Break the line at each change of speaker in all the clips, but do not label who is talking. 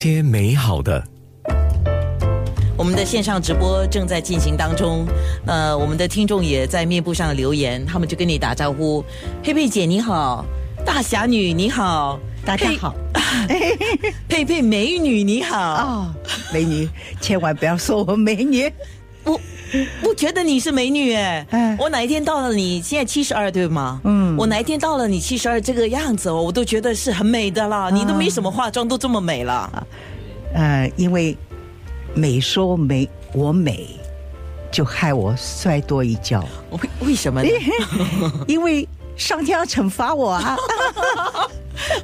些美好的。
我们的线上直播正在进行当中，呃，我们的听众也在面部上留言，他们就跟你打招呼：“佩佩姐你好，大侠女你好，
大家好。
佩佩美女你好。
哦，美女，千万不要说我美女。
我不觉得你是美女哎，
哎
我哪一天到了你现在七十二对吗？
嗯
我哪一天到了你七十二这个样子哦，我都觉得是很美的啦，你都没什么化妆，都这么美了。
呃，因为美说美我美，就害我摔多一跤，
为为什么呢？
因为上天要惩罚我啊！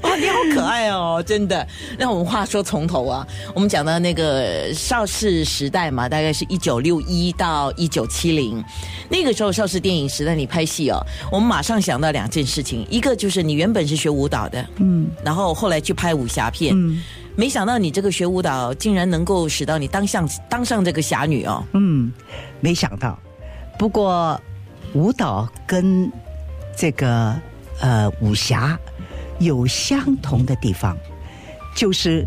哇，你好可爱哦，真的。那我们话说从头啊，我们讲到那个邵氏时代嘛，大概是一九六一到一九七零，那个时候邵氏电影时代你拍戏哦，我们马上想到两件事情，一个就是你原本是学舞蹈的，嗯，然后后来去拍武侠片，嗯，没想到你这个学舞蹈竟然能够使到你当上当上这个侠女哦，
嗯，没想到，不过舞蹈跟这个呃武侠有相同的地方，就是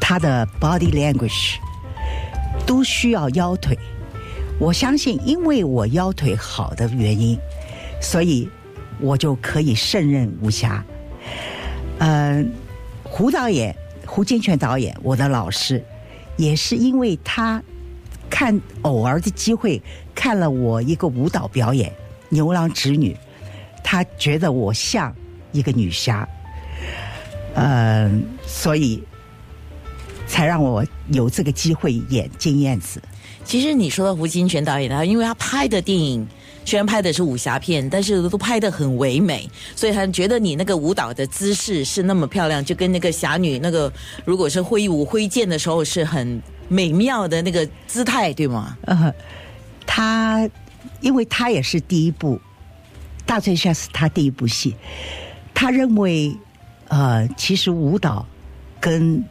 他的 body language 都需要腰腿。我相信，因为我腰腿好的原因，所以我就可以胜任武侠。嗯、胡导演胡金铨导演，我的老师，也是因为他看偶尔的机会看了我一个舞蹈表演《牛郎织女》，他觉得我像一个女侠，嗯、所以才让我有这个机会演金燕子。
其实你说到胡金铨导演，他因为他拍的电影虽然拍的是武侠片，但是都拍的很唯美，所以他觉得你那个舞蹈的姿势是那么漂亮，就跟那个侠女那个如果是挥舞挥剑的时候是很美妙的那个姿态，对吗？
呃，他因为他也是第一部《大醉侠》是他第一部戏，他认为呃，其实舞蹈跟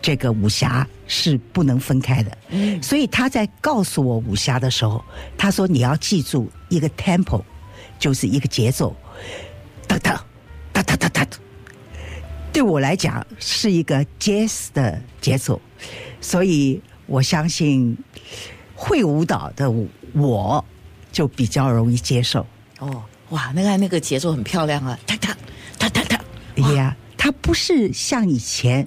这个武侠是不能分开的。
嗯
所以他在告诉我武侠的时候，他说你要记住一个 tempo，就是一个节奏，哒哒哒哒哒哒。对我来讲是一个 jazz 的节奏，所以我相信会舞蹈的我就比较容易接受。
哦，哇，那个那个节奏很漂亮啊，哒哒哒哒哒，
哎呀，它不是像以前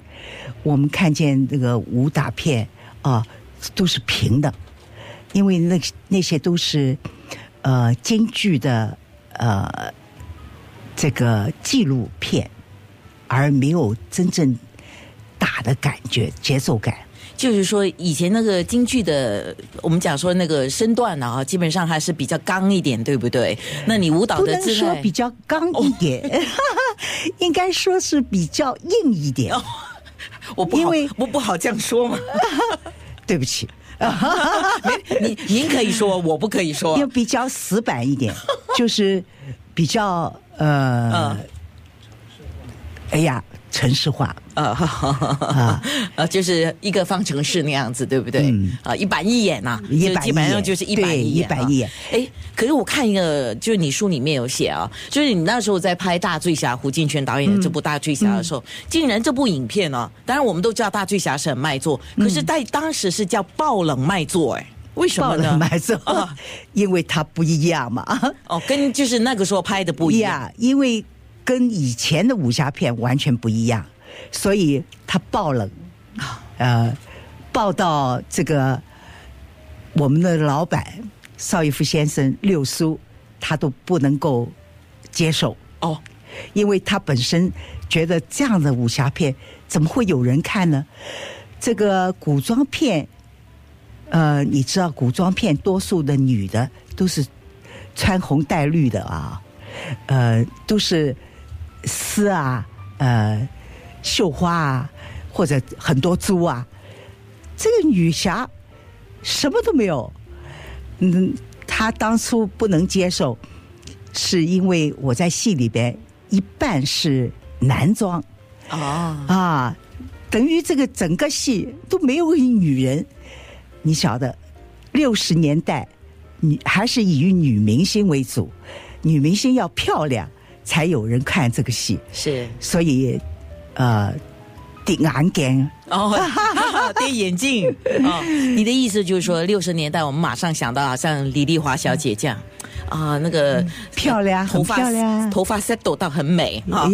我们看见那个武打片啊，都是平的，因为那那些都是呃京剧的呃这个纪录片，而没有真正打的感觉、节奏感。
就是说以前那个京剧的，我们讲说那个身段呢啊，基本上还是比较刚一点，对不对？那你舞蹈的姿态
说比较刚一点，应该说是比较硬一点。
我不好，
因为
我不好这样说嘛。
对不起，
您您可以说，我不可以说
要。比较死板一点，就是比较呃
嗯，
哎呀，城市化。
呃，
啊，
呃，就是一个方程式那样子，对不对？
嗯。
啊，一板一眼呐、
一板一眼。
就基本上就是一板
对
一眼、
一板一眼。
哎，可是我看一个，就是你书里面有写啊，就是你那时候在拍《大醉侠》，胡金铨导演的这部《大醉侠》的
嗯
时候，竟然这部影片呢、当然我们都知道《大醉侠》是很卖座，可是在当时是叫爆冷卖座，哎，为什么呢？
了买走
啊，
因为它不一样嘛，
哦，跟就是那个时候拍的不一样。
呀，因为跟以前的武侠片完全不一样，所以它爆冷，呃，爆到这个我们的老板邵逸夫先生六叔，他都不能够接受，
哦，
因为他本身觉得这样的武侠片怎么会有人看呢？这个古装片，呃，你知道古装片多数的女的都是穿红戴绿的啊，呃，都是丝啊，呃，绣花啊，或者很多珠啊。这个女侠什么都没有，嗯，她当初不能接受，是因为我在戏里边一半是男装
哦，
啊，等于这个整个戏都没有女人。你晓得，六十年代女还是以女明星为主，女明星要漂亮才有人看这个戏，
是。
所以呃，顶眼镜。
哦，戴眼镜。哦。你的意思就是说，六十年代我们马上想到，啊像李丽华小姐这样。啊，那个
漂亮，
头发
很漂亮。
头发 set 到很美。啊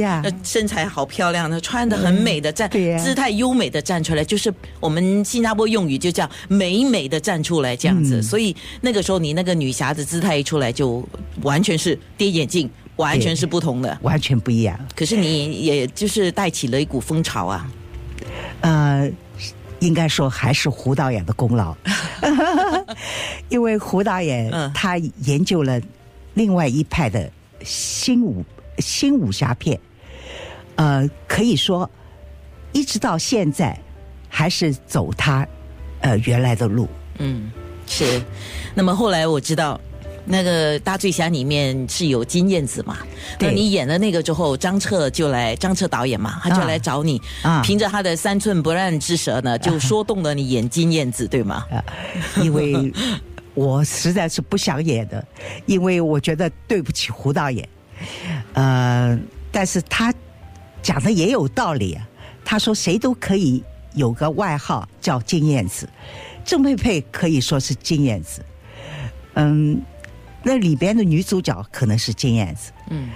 身材好漂亮，她穿的很美的站，姿态优美的站出来，就是我们新加坡用语就叫美美的站出来这样子。
嗯。
所以那个时候你那个女侠子姿态一出来，就完全是跌眼镜，完全是不同的。
完全不一样。
可是你也就是带起了一股风潮啊。
呃，应该说还是胡导演的功劳，因为胡导演
嗯
他研究了另外一派的新武新武侠片，呃，可以说一直到现在还是走他呃原来的路。
嗯，是。那么后来我知道，那个《大醉侠》里面是有金燕子嘛？那
对
你演了那个之后，张彻就来，张彻导演嘛，他就来找你，
啊
凭着他的三寸不烂之舌呢，就说动了你演金燕子，对吗？
啊，因为我实在是不想演的，因为我觉得对不起胡导演。呃，但是他讲的也有道理啊。他说谁都可以有个外号叫金燕子，郑佩佩可以说是金燕子。嗯，那里边的女主角可能是金燕子，
嗯。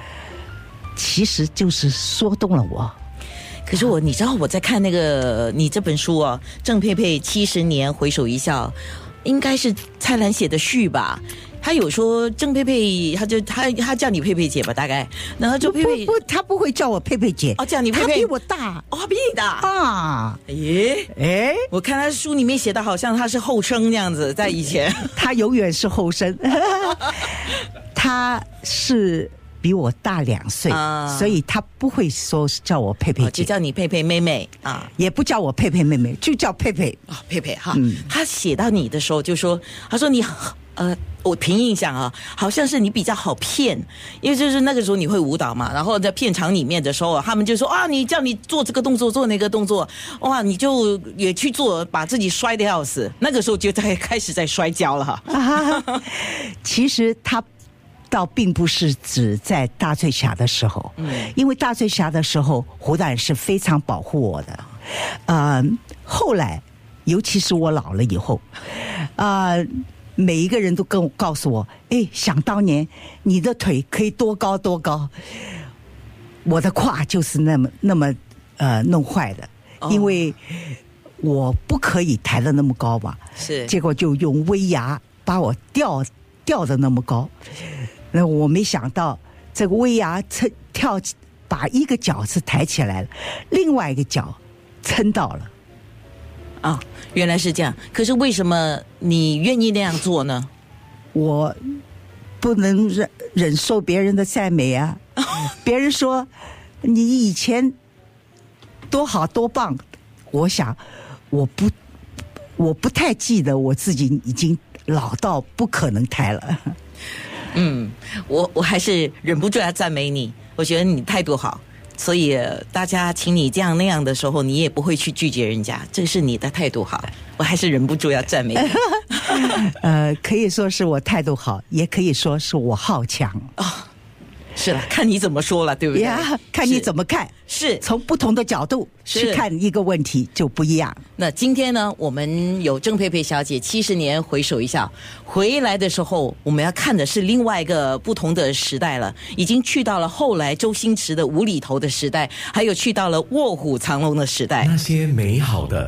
其实就是说动了我。
可是我，你知道我在看那个你这本书啊，郑佩佩七十年回首一笑，应该是蔡澜写的序吧？他有说郑佩佩，他就他他叫你佩佩姐吧，大概，然后就佩佩
不不，他不会叫我佩佩姐，
哦叫你佩佩。
他比我大。
哦，比你大，
啊。
诶。
哎，
我看他书里面写的好像他是后生那样子，在以前。
他永远是后生，他是比我大两岁，
啊。
所以他不会说是叫我佩佩
哦就
姐，
叫你佩佩妹妹。啊。
也不叫我佩佩妹妹，就叫佩佩。
哦，佩佩哈，
嗯。
他写到你的时候就说，他说你呃，我凭印象啊，好像是你比较好骗，因为就是那个时候你会舞蹈嘛，然后在片场里面的时候啊，他们就说啊，你叫你做这个动作，做那个动作，哇，你就也去做，把自己摔的要死，那个时候就在开始在摔跤了哈。
啊，其实他倒并不是指在大醉侠的时候，
嗯
因为大醉侠的时候，胡导演是非常保护我的。呃，后来，尤其是我老了以后，啊、每一个人都跟我告诉我，哎，想当年你的腿可以多高多高，我的胯就是那么那么呃弄坏的，
哦。
因为我不可以抬得那么高嘛。
是，
结果就用威牙把我吊吊的那么高，那我没想到这个威牙撑跳起，把一个脚是抬起来了，另外一个脚撑到了。
啊，原来是这样。可是为什么你愿意那样做呢？
我不能忍忍受别人的赞美啊！别人说你以前多好多棒，我想我不我不太记得我自己已经老到不可能抬了。
嗯，我我还是忍不住要赞美你，我觉得你态度好，所以呃大家请你这样那样的时候，你也不会去拒绝人家，这是你的态度好，我还是忍不住要赞美你。
呃，可以说是我态度好，也可以说是我好强
是了，看你怎么说了，对不对？
呀。看你怎
么
么看，
是。
从不同的角度去看一个问题就不一样。
那今天呢，我们有郑佩佩小姐七十年回首一笑，回来的时候，我们要看的是另外一个不同的时代了，已经去到了后来周星驰的无厘头的时代，还有去到了卧虎藏龙的时代。
那些美好的。